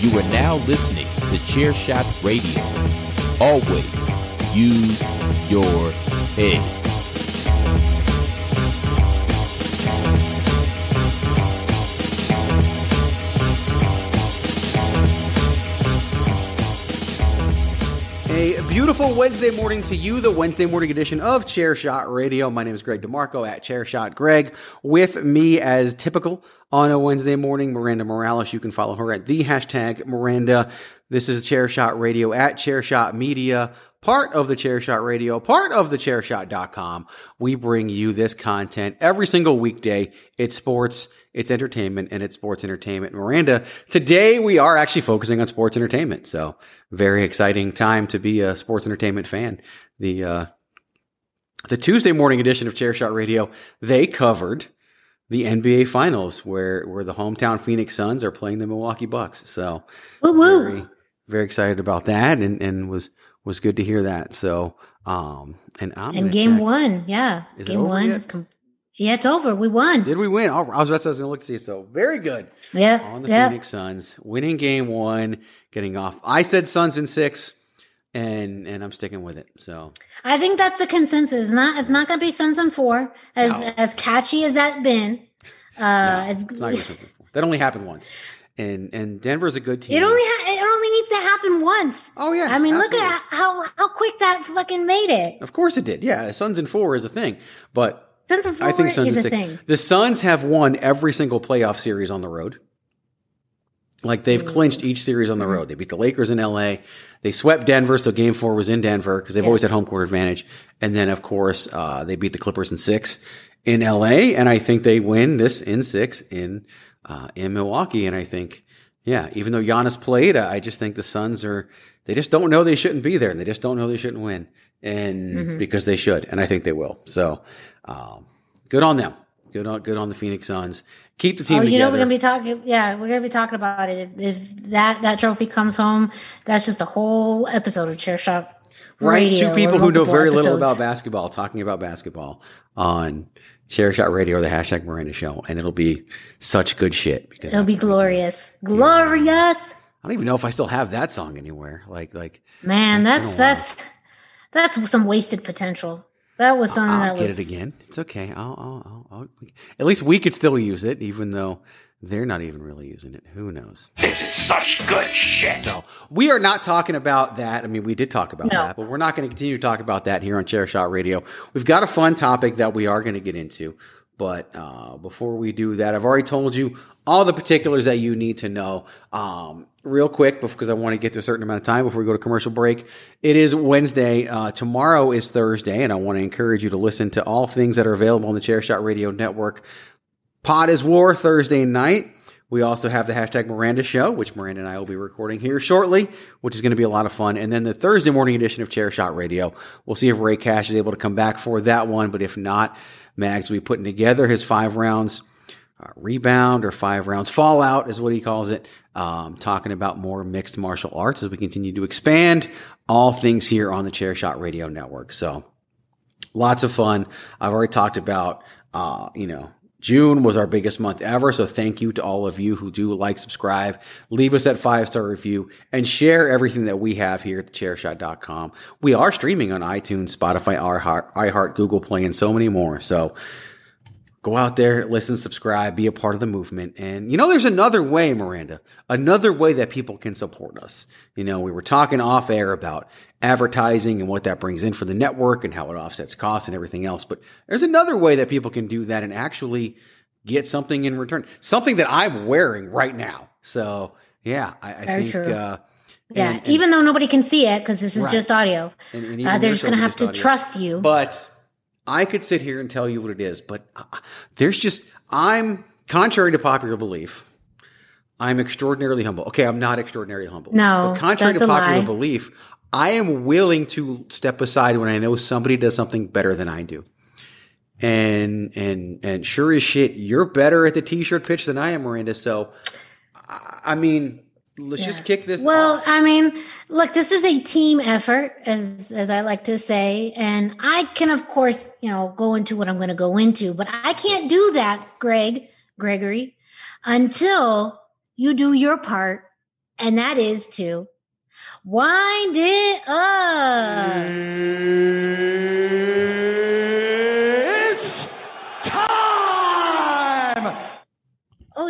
You are now listening to Chairshot Radio. Always use your head. Beautiful Wednesday morning to you, the Wednesday morning edition of Chairshot Radio. My name is Greg DeMarco at Chairshot Greg. With me, as typical on a Wednesday morning, Miranda Morales. You can follow her at the hashtag Miranda. This is Chairshot Radio at Chairshot Media, part of the Chairshot Radio, part of the Chairshot.com. We bring you this content every single weekday. It's sports, it's entertainment, and it's sports entertainment. Miranda, today we are actually focusing on sports entertainment. So very exciting time to be a sports entertainment fan. The, uh, the Tuesday morning edition of Chairshot Radio, they covered the NBA Finals, where where the hometown Phoenix Suns are playing the Milwaukee Bucks. So very very excited about that, and and was was good to hear that. So um and I'm And game check. one, yeah. Is game one. yet? is com- yeah, it's over. We won. Did we win? Oh, I was about to I was gonna look to see. So very good yeah. on the yeah. Phoenix Suns, winning game one, getting off. I said Suns in six, and and I'm sticking with it. So I think that's the consensus. Not it's not going to be Suns on four as No. as catchy as that been. Uh, no, as, it's not gonna be Suns in four. That only happened once, and and Denver's a good team. it only ha- it only needs to happen once. oh yeah, I mean, look absolutely. at how how quick that fucking made it. Of course it did. Yeah, Suns in four is a thing, but Suns on four I think Suns is in a six. thing. The Suns have won every single playoff series on the road. Like they've Mm. clinched each series on the road. They beat the Lakers in LA. They swept Denver, so game four was in Denver because they've always had home court advantage. And then, of course, uh, they beat the Clippers in six in LA. And I think they win this in six in, uh, in Milwaukee. And I think, yeah, even though Giannis played, I just think the Suns are, they just don't know they shouldn't be there and they just don't know they shouldn't win. And Mm-hmm. because they should. And I think they will. So, um, good on them. Good on, good on the Phoenix Suns. Keep the team Oh, you together. know we're gonna be talking. Yeah, we're gonna be talking about it. If, if that that trophy comes home, that's just a whole episode of Chair Shot. right? Two people who know very little about basketball talking about basketball on Chair Shot Radio or the hashtag Miranda Show, and it'll be such good shit because It'll be what we do. glorious, glorious. I don't even know if I still have that song anywhere. Like, like Man, It's been a that's that's that's some wasted potential. That was something I'll that get was it again. It's okay. I'll, I'll, I'll, I'll, at least we could still use it, even though they're not even really using it. Who knows? This is such good shit. So we are not talking about that. I mean, we did talk about No. that, but we're not going to continue to talk about that here on Chair Shot Radio. We've got a fun topic that we are going to get into, But uh, before we do that, I've already told you all the particulars that you need to know. Um, real quick, because I want to get to a certain amount of time before we go to commercial break. It is Wednesday. Uh, tomorrow is Thursday, and I want to encourage you to listen to all things that are available on the Chairshot Radio Network. Pod is War Thursday night. We also have the hashtag Miranda Show, which Miranda and I will be recording here shortly, which is going to be a lot of fun. And then the Thursday morning edition of Chair Shot Radio. We'll see if Ray Cash is able to come back for that one. But if not, Mags will be putting together his five rounds uh, rebound or five rounds fallout is what he calls it. Um, talking about more mixed martial arts as we continue to expand all things here on the Chair Shot Radio Network. So lots of fun. I've already talked about, uh, you know, June was our biggest month ever. So thank you to all of you who do like, subscribe, leave us that five star review and share everything that we have here at thechairshot.com. We are streaming on iTunes, Spotify, iHeart, iHeart, Google Play, and so many more. So go out there, listen, subscribe, be a part of the movement. And you know, there's another way, Miranda, another way that people can support us. You know, we were talking off air about advertising and what that brings in for the network and how it offsets costs and everything else. But there's another way that people can do that and actually get something in return, something that I'm wearing right now. So yeah, I, I think, uh, yeah, and- and- even though nobody can see it because this is Right. just audio, and- and uh, they're just going to have this to audio. trust you. But I could sit here and tell you what it is, but uh, there's just, I'm, contrary to popular belief, I'm extraordinarily humble. Okay, I'm not extraordinarily humble. No, But contrary to popular lie. belief, I am willing to step aside when I know somebody does something better than I do. And, and, and sure as shit, you're better at the t-shirt pitch than I am, Miranda. So, I, I mean, let's just kick this Well, off. I mean, look, this is a team effort, as as I like to say, and I can, of course, you know, go into what I'm going to go into, but I can't do that, Greg, Gregory, until you do your part, and that is to wind it up. Oh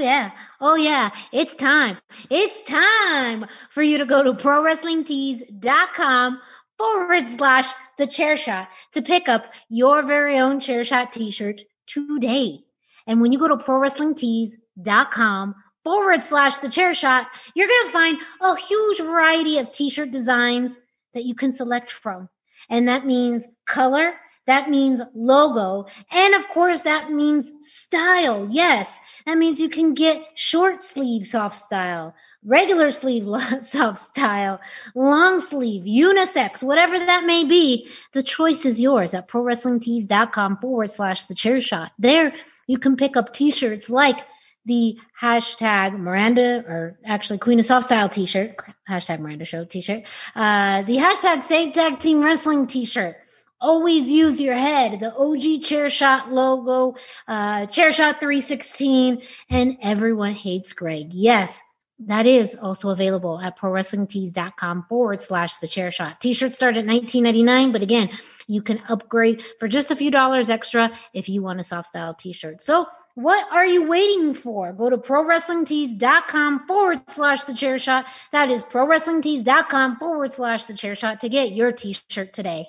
yeah. Oh yeah. It's time. It's time for you to go to prowrestlingtees.com forward slash the chair shot to pick up your very own chair shot t-shirt today. And when you go to prowrestlingtees.com forward slash the chair shot, you're going to find a huge variety of t-shirt designs that you can select from. And that means color, that means logo, and of course, that means style. Yes, that means you can get short sleeve soft style, regular sleeve soft style, long sleeve, unisex, whatever that may be. The choice is yours at prowrestlingtees.com forward slash the chair shot. There, you can pick up t shirts like the hashtag Miranda, or actually Queen of Soft Style t shirt, hashtag Miranda Show t shirt, uh, the hashtag Save Tag Team Wrestling t shirt. Always use your head, the OG chair shot logo, uh, chair shot 316, and everyone hates Greg. Yes, that is also available at prowrestlingtees.com forward slash the chair shot. T-shirts start at 19.99, but again, you can upgrade for just a few dollars extra if you want a soft style t-shirt. So what are you waiting for? Go to prowrestlingtees.com forward slash the chair shot. That is prowrestlingtees.com forward slash the chair shot to get your t-shirt today.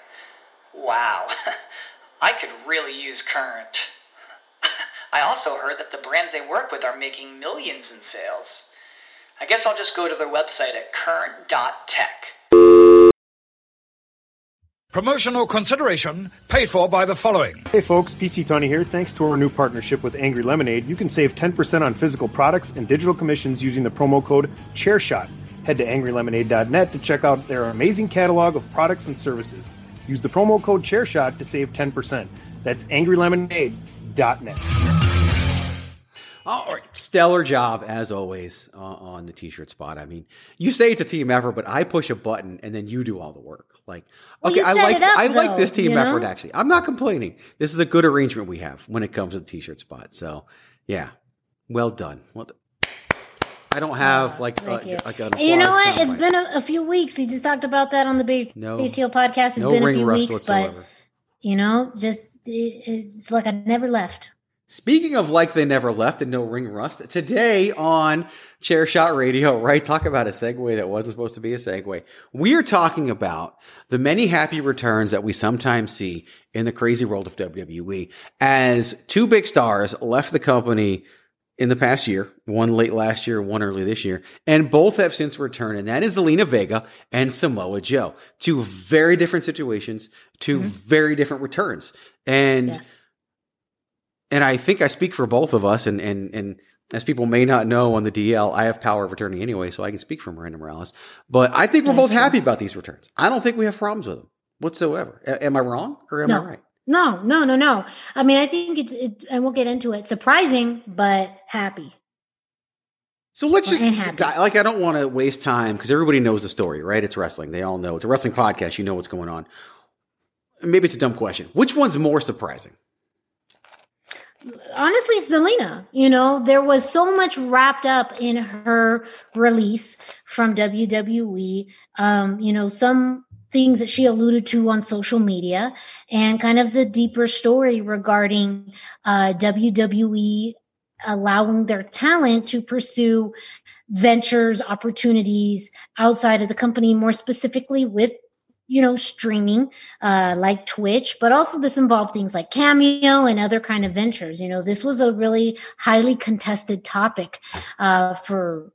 Wow, I could really use Current. I also heard that the brands they work with are making millions in sales. I guess I'll just go to their website at current.tech. Promotional consideration paid for by the following. Hey folks, PC Tony here. Thanks to our new partnership with Angry Lemonade, you can save 10% on physical products and digital commissions using the promo code ChairShot. Head to angrylemonade.net to check out their amazing catalog of products and services. Use the promo code ChairShot to save 10%. That's angrylemonade.net. All right, stellar job as always uh, on the t-shirt spot. I mean, you say it's a team effort, but I push a button and then you do all the work. Like, Well, okay, I like up, I like this team you know? effort. Actually, I'm not complaining. This is a good arrangement we have when it comes to the t-shirt spot. So, yeah, well done. Well done. I don't have like like you know what? It's been a, a few weeks. He just talked about that on the Big No- BCO podcast. It's no been a few rust weeks, whatsoever. but you know, just it, it's like I never left. Speaking of like they never left and no ring rust, today on Chair Shot Radio, right? Talk about a segue that wasn't supposed to be a segue. We are talking about the many happy returns that we sometimes see in the crazy world of WWE as two big stars left the company in the past year, one late last year, one early this year, and both have since returned, and that is Zelina Vega and Samoa Joe. Two very different situations, 2 mm-hmm. very different returns. And Yes. and I think I speak for both of us, and and and as people may not know on the DL, I have power of attorney anyway, so I can speak for Miranda Morales. But I think we're both happy about these returns. I don't think we have problems with them whatsoever. A- am I wrong or am No. I right? No, no, no, no. I mean, I think it's it, and we'll get into it. Surprising, but happy. So let's Well, just and happy. di- like I don't want to waste time because everybody knows the story, right? It's wrestling; they all know. It's a wrestling podcast. You know what's going on. Maybe it's a dumb question. Which one's more surprising? honestly zelina you know there was so much wrapped up in her release from wwe um you know some things that she alluded to on social media and kind of the deeper story regarding uh wwe allowing their talent to pursue ventures opportunities outside of the company more specifically with you know streaming uh like twitch but also this involved things like cameo and other kind of ventures. You know this was a really highly contested topic uh for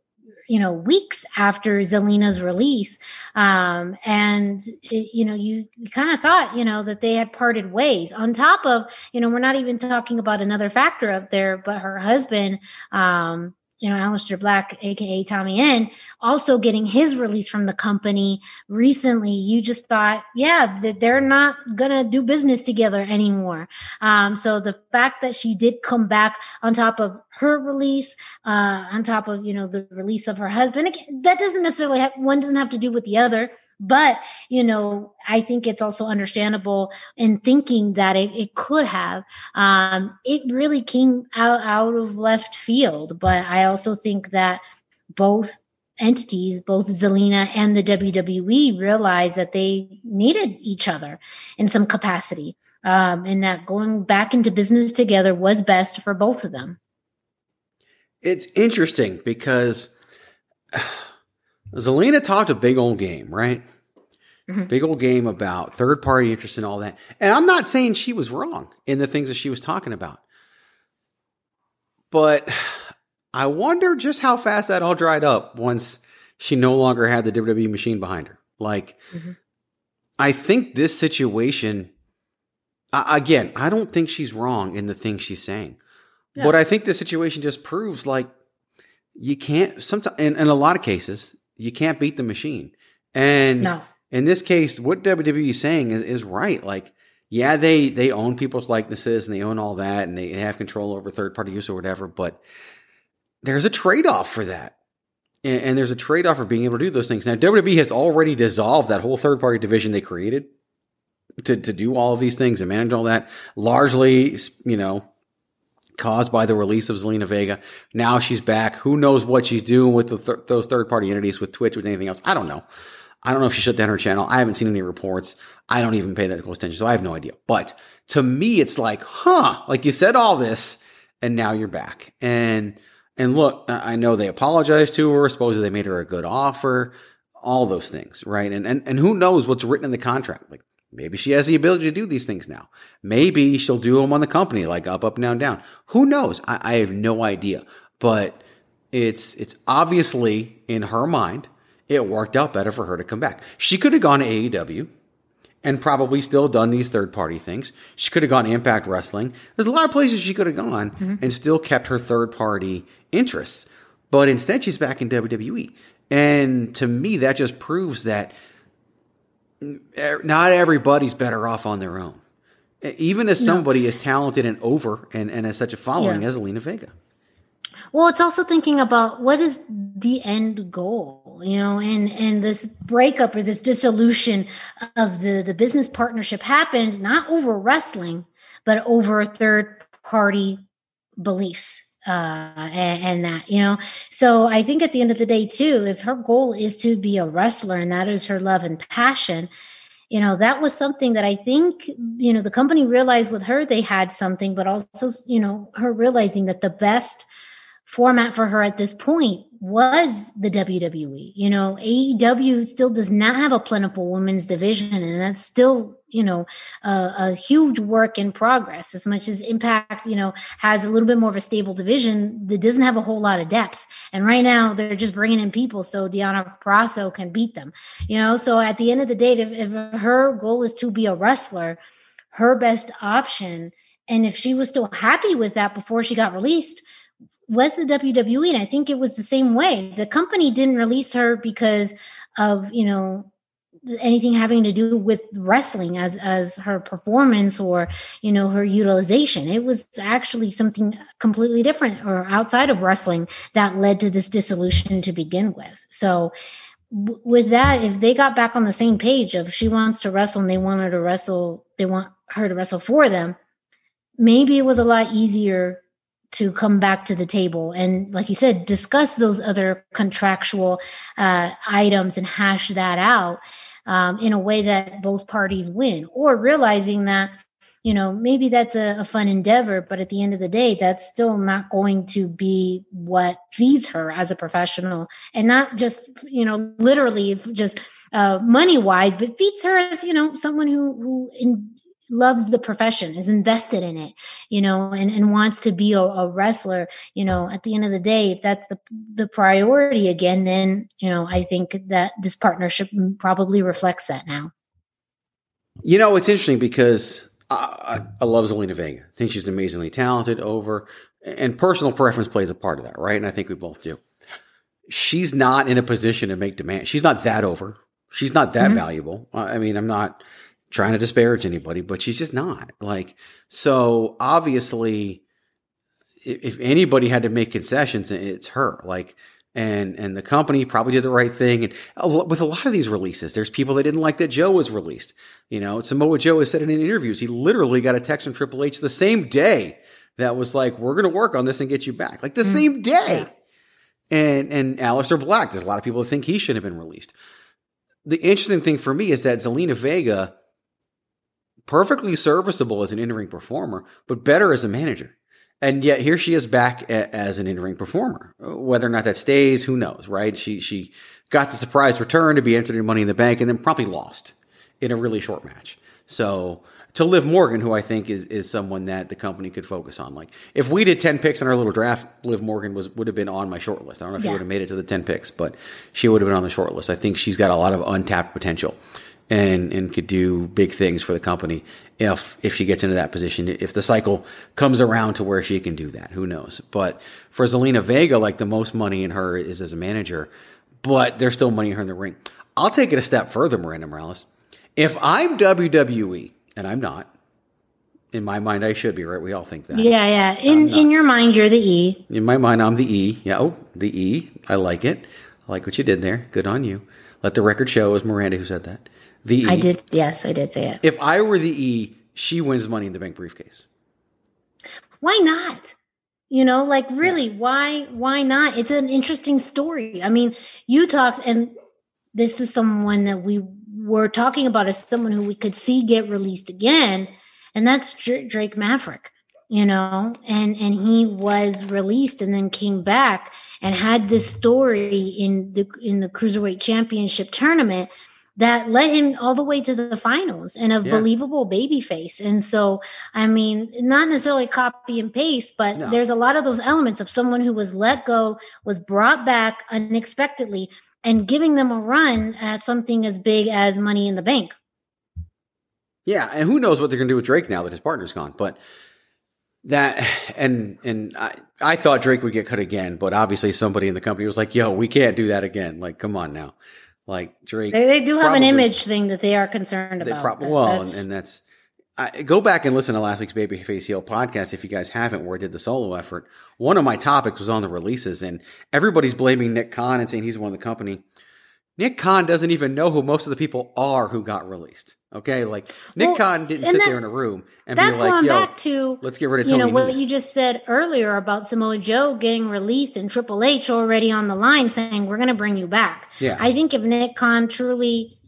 you know weeks after zelina's release um and it, you know you, you kind of thought you know that they had parted ways on top of you know we're not even talking about another factor up there but her husband um you know, Aleister Black, aka Tommy End, also getting his release from the company recently. You just thought, yeah, that they're not gonna do business together anymore. Um, so the fact that she did come back on top of her release, uh, on top of you know the release of her husband, again, that doesn't necessarily have one doesn't have to do with the other. But you know, I think it's also understandable in thinking that it, it could have. Um, it really came out out of left field, but I also think that both entities, both Zelina and the WWE, realized that they needed each other in some capacity, um, and that going back into business together was best for both of them. It's interesting because Zelina talked a big old game, right? Mhm. Big old game about third party interest and all that. And I'm not saying she was wrong in the things that she was talking about. But I wonder just how fast that all dried up once she no longer had the WWE machine behind her. Like, Mhm. I think this situation, I again, I don't think she's wrong in the things she's saying. Yeah. But I think the situation just proves like you can't sometimes in, in a lot of cases you can't beat the machine. And No. in this case, what WWE is saying is, is right. Like, yeah, they they own people's likenesses and they own all that and they have control over third party use or whatever, but there's a trade off for that. And, and there's a trade off for being able to do those things. Now, WWE has already dissolved that whole third party division they created to, to do all of these things and manage all that, largely, you know, caused by the release of Zelina Vega. Now she's back. Who knows what she's doing with th- those third party entities, with Twitch, with anything else? I don't know. I don't know if she shut down her channel. I haven't seen any reports. I don't even pay that close attention, so I have no idea. But to me, it's like, huh, like you said all this, and now you're back. And and look, I know they apologized to her. Supposedly they made her a good offer. All those things, right? And and and who knows what's written in the contract? Like maybe she has the ability to do these things now. Maybe she'll do them on the company, like up, up, down, down. Who knows? I, I have no idea. But it's it's obviously in her mind it worked out better for her to come back. She could have gone to AEW and probably still done these third party things. She could have gone Impact Wrestling. There's a lot of places she could have gone mm-hmm. and still kept her third party interests. But instead, she's back in WWE. And to me, that just proves that Er, not everybody's better off on their own. Even as somebody no. as talented and over and, and as such a following yeah. as Zelina Vega. Well, it's also thinking about what is the end goal, you know, and and this breakup or this dissolution of the the business partnership happened not over wrestling, but over third party beliefs uh and, and, that you know? So i think at the end of the day too if her goal is to be a wrestler and that is her love and passion you know that was something that i think you know the company realized with her they had something but also you know her realizing that the best format for her at this point was the WWE. You know, AEW still does not have a plentiful women's division, and that's still, you know, a, a, huge work in progress. As much as Impact, you know, has a little bit more of a stable division, that doesn't have a whole lot of depth. And right now, they're just bringing in people so Deonna Purrazzo can beat them. You know, so at the end of the day, if, if her goal is to be a wrestler, her best option. And if she was still happy with that before she got released, was the WWE. And I think it was the same way. The company didn't release her because of, you know, anything having to do with wrestling as as her performance or you know her utilization it was actually something completely different or outside of wrestling that led to this dissolution to begin with so w- with that if they got back on the same page of she wants to wrestle and they want her to wrestle they want her to wrestle for them maybe it was a lot easier to come back to the table and like you said discuss those other contractual uh, items and hash that out um, in a way that both parties win or realizing that you know maybe that's a, a, fun endeavor but at the end of the day that's still not going to be what feeds her as a professional. And not just you know literally just uh, money wise but feeds her as you know someone who who in, loves the profession is invested in it you know and, and wants to be a, a, wrestler you know at the end of the day if that's the the priority again then you know i think that this partnership probably reflects that now. You know it's interesting because i, I love zelina vega. I think she's amazingly talented over and personal preference plays a part of that right? And i think we both do. She's not in a position to make demand. She's not that over. She's not that mm-hmm. valuable. I mean i'm not trying to disparage anybody, but she's just not. Like, so obviously, if anybody had to make concessions, it's her. Like, and and the company probably did the right thing. And with a lot of these releases, there's people that didn't like that Joe was released. You know, Samoa Joe has said in interviews he literally got a text from Triple H the same day that was like, "We're going to work on this and get you back," like the mm. same day. Yeah. And and Aleister Black, there's a lot of people that think he should have been released. The interesting thing for me is that Zelina Vega perfectly serviceable as an in-ring performer, but better as a manager. And yet here she is back a, as an in-ring performer. Whether or not that stays, who knows, right? She she got the surprise return to be entered in Money in the Bank and then probably lost in a really short match. So to Liv Morgan, who I think is is someone that the company could focus on. Like if we did ten picks in our little draft, Liv Morgan was would have been on my short list. I don't know if yeah. she would have made it to the ten picks, but she would have been on the short list. I think she's got a lot of untapped potential and and could do big things for the company if if she gets into that position. If the cycle comes around to where she can do that, who knows? But for Zelina Vega, like the most money in her is as a manager, but there's still money in her in the ring. I'll take it a step further, Miranda Morales. If I'm WWE, and I'm not, in my mind, I should be right. We all think that. Yeah, yeah. In in your mind, you're the E. In my mind, I'm the E. Yeah. Oh, the E. I like it. I like what you did there. Good on you. Let the record show it was Miranda who said that. The E. I did. Yes, I did say it. If I were the E, she wins Money in the Bank briefcase. Why not? You know, like really, yeah. why? Why not? It's an interesting story. I mean, you talked, and this is someone that we were talking about as someone who we could see get released again, and that's Drake Maverick. You know, and and he was released and then came back and had this story in the in the cruiserweight championship tournament that led him all the way to the finals and a Yeah. believable baby face. And so, I mean, not necessarily copy and paste, but No. there's a lot of those elements of someone who was let go, was brought back unexpectedly, and giving them a run at something as big as Money in the Bank. Yeah, and who knows what they're going to do with Drake now that his partner's gone. But that and and I, I thought Drake would get cut again, but obviously somebody in the company was like, "Yo, we can't do that again." Like, come on now, like Drake. They, they do have an image thing that they are concerned about. They about. probably well, and, and that's. I, go back and listen to last week's Babyface Heel podcast if you guys haven't, where I did the solo effort. One of my topics was on the releases, and everybody's blaming Nick Khan and saying he's one of the company. Nick Khan doesn't even know who most of the people are who got released. Okay, like Nick Well, Khan didn't sit that- there in a room and be like, going "Yo, back to let's get rid of you know what Nese." you just said earlier about Samoa Joe getting released and Triple H already on the line saying we're going to bring you back. Yeah. I think if Nick Khan truly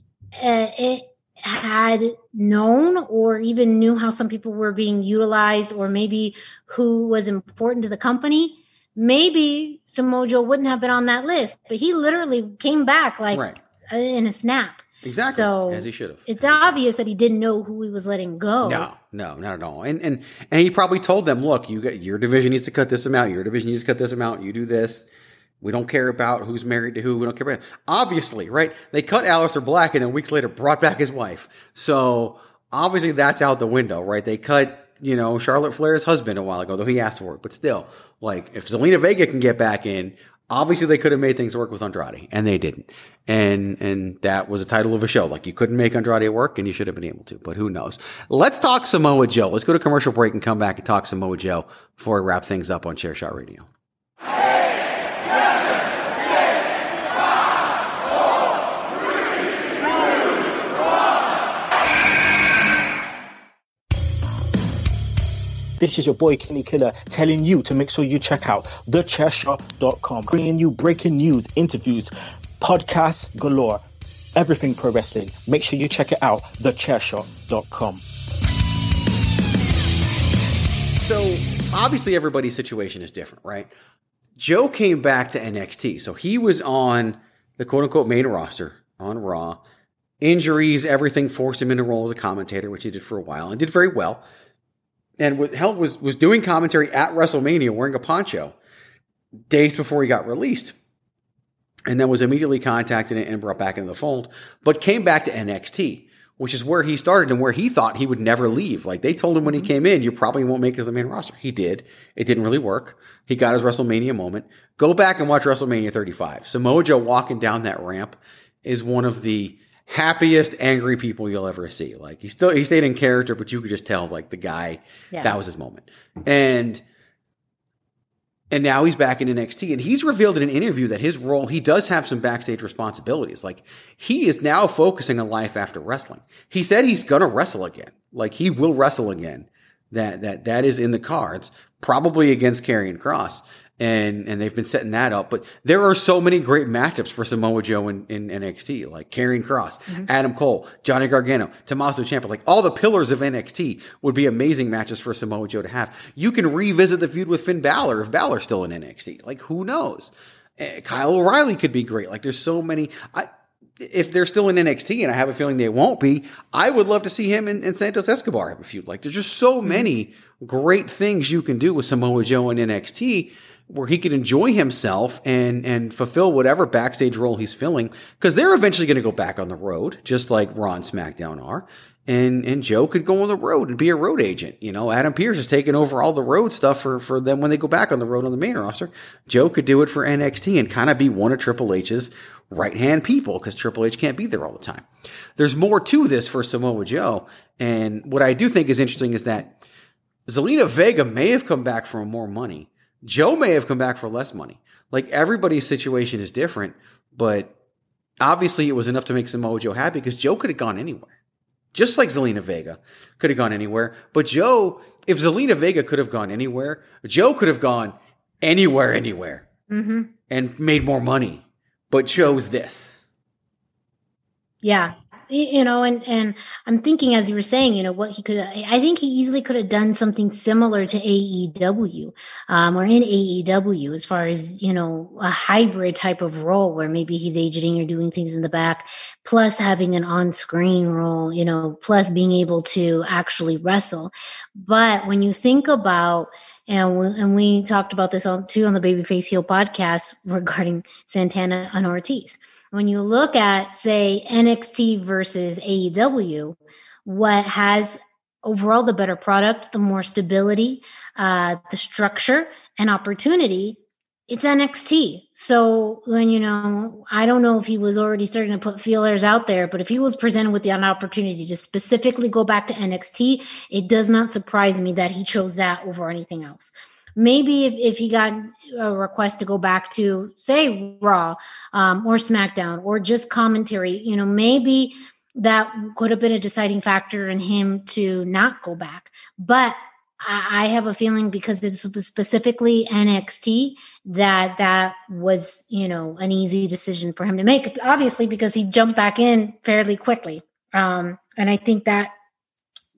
uh, it had known or even knew how some people were being utilized or maybe who was important to the company, maybe Samoa Joe wouldn't have been on that list. But he literally came back like right, in a snap. Exactly, So as he should have. It's obvious that he didn't know who he was letting go. No, no, not at all. And and and he probably told them, look, you got your division needs to cut this amount, your division needs to cut this amount, you do this. We don't care about who's married to who. We don't care about obviously, right? They cut Aleister Black and then weeks later brought back his wife. So obviously that's out the window, right? They cut, you know, Charlotte Flair's husband a while ago, though he asked for it. But still, like if Zelina Vega can get back in, obviously they could have made things work with Andrade, and they didn't. And and that was a title of a show. Like you couldn't make Andrade work, and you should have been able to. But who knows? Let's talk Samoa Joe. Let's go to commercial break and come back and talk Samoa Joe before we wrap things up on Chairshot Radio. This is your boy Kenny Killer telling you to make sure you check out thechairshot.com, bringing you breaking news, interviews, podcasts galore, everything pro wrestling. Make sure you check it out, thechairshot.com. So obviously everybody's situation is different, right? Joe came back to NXT, so he was on the quote unquote main roster on Raw. Injuries, everything forced him into a role as a commentator, which he did for a while and did very well. And with hell was was doing commentary at WrestleMania wearing a poncho days before he got released. And then was immediately contacted and brought back into the fold, but came back to NXT, which is where he started and where he thought he would never leave. Like they told him when he mm-hmm. came in, you probably won't make it to the main roster. He did. It didn't really work. He got his WrestleMania moment. Go back and watch WrestleMania 35. Samoa Joe walking down that ramp is one of the happiest angry people you'll ever see. Like he still he stayed in character, but you could just tell like the guy Yeah. that was his moment. And and now he's back in NXT and he's revealed in an interview that his role, he does have some backstage responsibilities. Like he is now focusing on life after wrestling. He said he's going to wrestle again. Like he will wrestle again. That, that, that is in the cards, probably against Karrion Kross. And, and they've been setting that up. But there are so many great matchups for Samoa Joe in, in NXT, like Karrion Kross, Adam Cole, Johnny Gargano, Tommaso Ciampa, like all the pillars of NXT would be amazing matches for Samoa Joe to have. You can revisit the feud with Finn Balor if Balor's still in NXT. Like who knows? Eh, Kyle O'Reilly could be great. Like there's so many. I, if they're still in NXT, and I have a feeling they won't be, I would love to see him and, and Santos Escobar have a feud. Like there's just so many great things you can do with Samoa Joe in NXT where he can enjoy himself and and fulfill whatever backstage role he's filling because they're eventually going to go back on the road just like Raw SmackDown are. And and Joe could go on the road and be a road agent you know? Adam Pearce is taking over all the road stuff for for them when they go back on the road on the main roster. Joe could do it for NXT and kind of be one of Triple H's right hand people because Triple H can't be there all the time. There's more to this for Samoa Joe and what I do think is interesting is that Zelina Vega may have come back for more money. Joe may have come back for less money. Like everybody's situation is different, but obviously it was enough to make Samoa Joe happy because Joe could have gone anywhere. Just like Zelina Vega could have gone anywhere. But Joe, if Zelina Vega could have gone anywhere, Joe could have gone anywhere, anywhere hmm and made more money, but chose this. Yeah. You know, and and I'm thinking as you were saying, you know, what he could. I think he easily could have done something similar to AEW, um, or in AEW, as far as you know, a hybrid type of role where maybe he's aging or doing things in the back, plus having an on-screen role, you know, plus being able to actually wrestle. But when you think about and we, and we talked about this on too on the Babyface Heel podcast regarding Santana and Ortiz. When you look at, say, NXT versus AEW, what has overall the better product, the more stability, uh, the structure and opportunity, it's NXT. So when you know, I don't know if he was already starting to put feelers out there, but if he was presented with the opportunity to specifically go back to NXT, it does not surprise me that he chose that over anything else maybe if, if he got a request to go back to say raw um, or smackdown or just commentary you know maybe that could have been a deciding factor in him to not go back but I, have a feeling because this was specifically NXT that that was you know an easy decision for him to make obviously because he jumped back in fairly quickly. Um, and I think that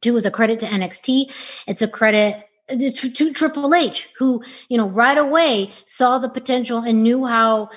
too is a credit to NXT it's a credit to Triple H, who you know right away saw the potential and knew how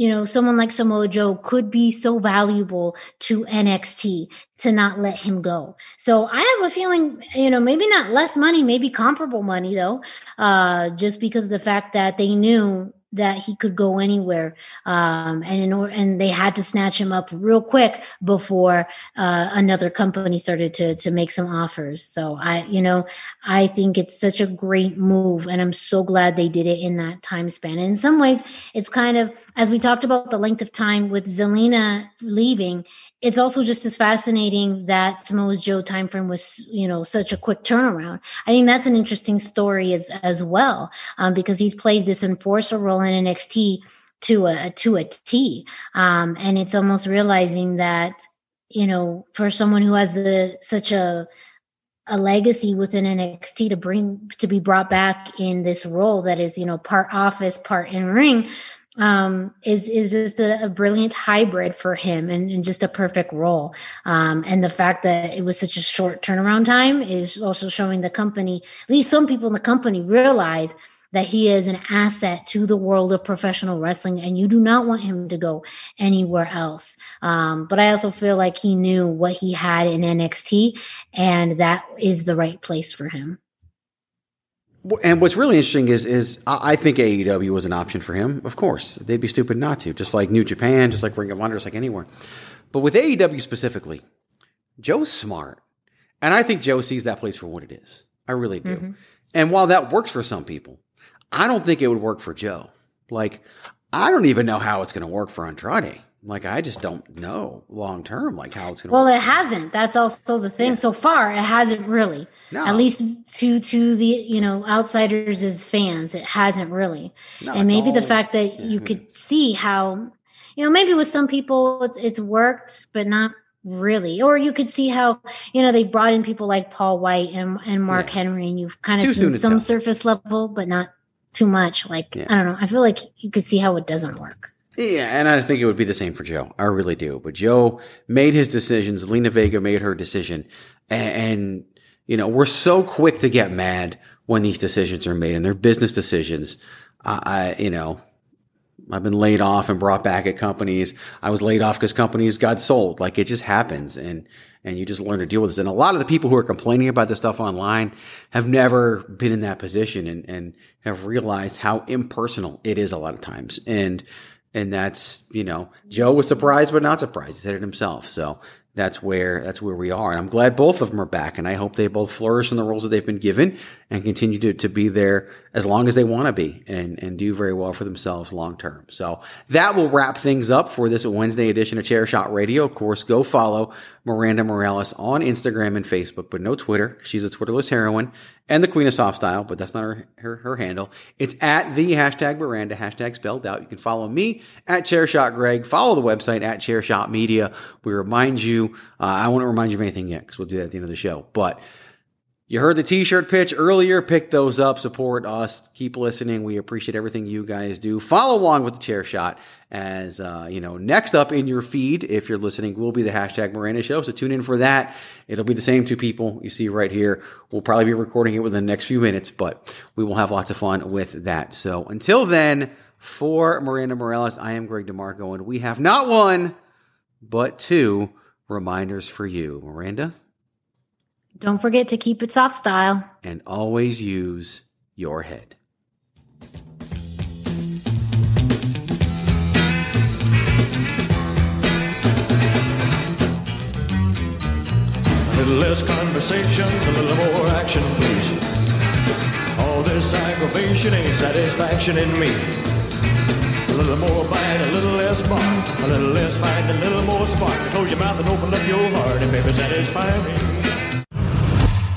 you know someone like Samoa Joe could be so valuable to NXT to not let him go. So I have a feeling, you know, maybe not less money, maybe comparable money though, uh, just because of the fact that they knew that he could go anywhere um, and in order and they had to snatch him up real quick before uh, another company started to to make some offers. So i you know i think it's such a great move and i'm so glad they did it in that time span. And in some ways it's kind of as we talked about the length of time with zelina leaving it's also just as fascinating that Samoa Joe timeframe was, you know, such a quick turnaround. I think that's an interesting story as as well, um, because he's played this enforcer role in NXT to a to a T, um, and it's almost realizing that, you know, for someone who has the such a a legacy within NXT to bring to be brought back in this role that is, you know, part office, part in ring um, is is just a, a, brilliant hybrid for him and, and just a perfect role. Um, and the fact that it was such a short turnaround time is also showing the company, at least some people in the company realize that he is an asset to the world of professional wrestling and you do not want him to go anywhere else. Um, but I also feel like he knew what he had in NXT and that is the right place for him. And what's really interesting is is I think AEW was an option for him. Of course, they'd be stupid not to. Just like New Japan, just like Ring of Honor, just like anywhere. But with AEW specifically, Joe's smart, and I think Joe sees that place for what it is. I really do. Mm-hmm. And while that works for some people, I don't think it would work for Joe. Like, I don't even know how it's going to work for Andrade. Like I just don't know long term, like how it's going to. Well, work. it hasn't. That's also the thing. Yeah. So far, it hasn't really. No. At least to to the you know outsiders as fans, it hasn't really. No, and maybe all, the fact that yeah, you mm-hmm. could see how, you know, maybe with some people it's, it's worked, but not really. Or you could see how you know they brought in people like Paul White and and Mark yeah. Henry, and you've kind of seen some surface level, but not too much. Like I don't know. I feel like you could see how it doesn't work. Yeah, and I think it would be the same for Joe. I really do. But Joe made his decisions. Lena Vega made her decision. And, you know, we're so quick to get mad when these decisions are made and they're business decisions. I, I you know, I've been laid off and brought back at companies. I was laid off because companies got sold. Like it just happens. And, and you just learn to deal with this. And a lot of the people who are complaining about this stuff online have never been in that position and, and have realized how impersonal it is a lot of times. And, and that's you know Joe was surprised but not surprised. He said it himself. So that's where that's where we are. And I'm glad both of them are back, and I hope they both flourish in the roles that they've been given and continue to, to be there as long as they want to be and, and do very well for themselves long term. So that will wrap things up for this Wednesday edition of Chair Shot Radio. Of course, go follow Miranda Morales on Instagram and Facebook, but no Twitter. She's a Twitterless heroine and the Queen of Soft Style, but that's not her, her, her handle. It's at the hashtag Miranda, hashtag spelled out. You can follow me at Chairshot Greg. Follow the website at Chairshot Media. We remind you, uh, I won't remind you of anything yet because we'll do that at the end of the show, but You heard the t-shirt pitch earlier. Pick those up. Support us. Keep listening. We appreciate everything you guys do. Follow along with the chair shot as, uh, you know, next up in your feed, if you're listening, will be the hashtag Miranda show. So tune in for that. It'll be the same two people you see right here. We'll probably be recording it within the next few minutes, but we will have lots of fun with that. So until then, for Miranda Morales, I am Greg DeMarco and we have not one, but two reminders for you. Miranda? Don't forget to keep it soft style. and always use your head. A little less conversation, a little more action, please. All this aggravation ain't satisfaction in me. A little more bite, a little less bark, a little less fight, a little more spark. Close your mouth and open up your heart, and baby, satisfy me.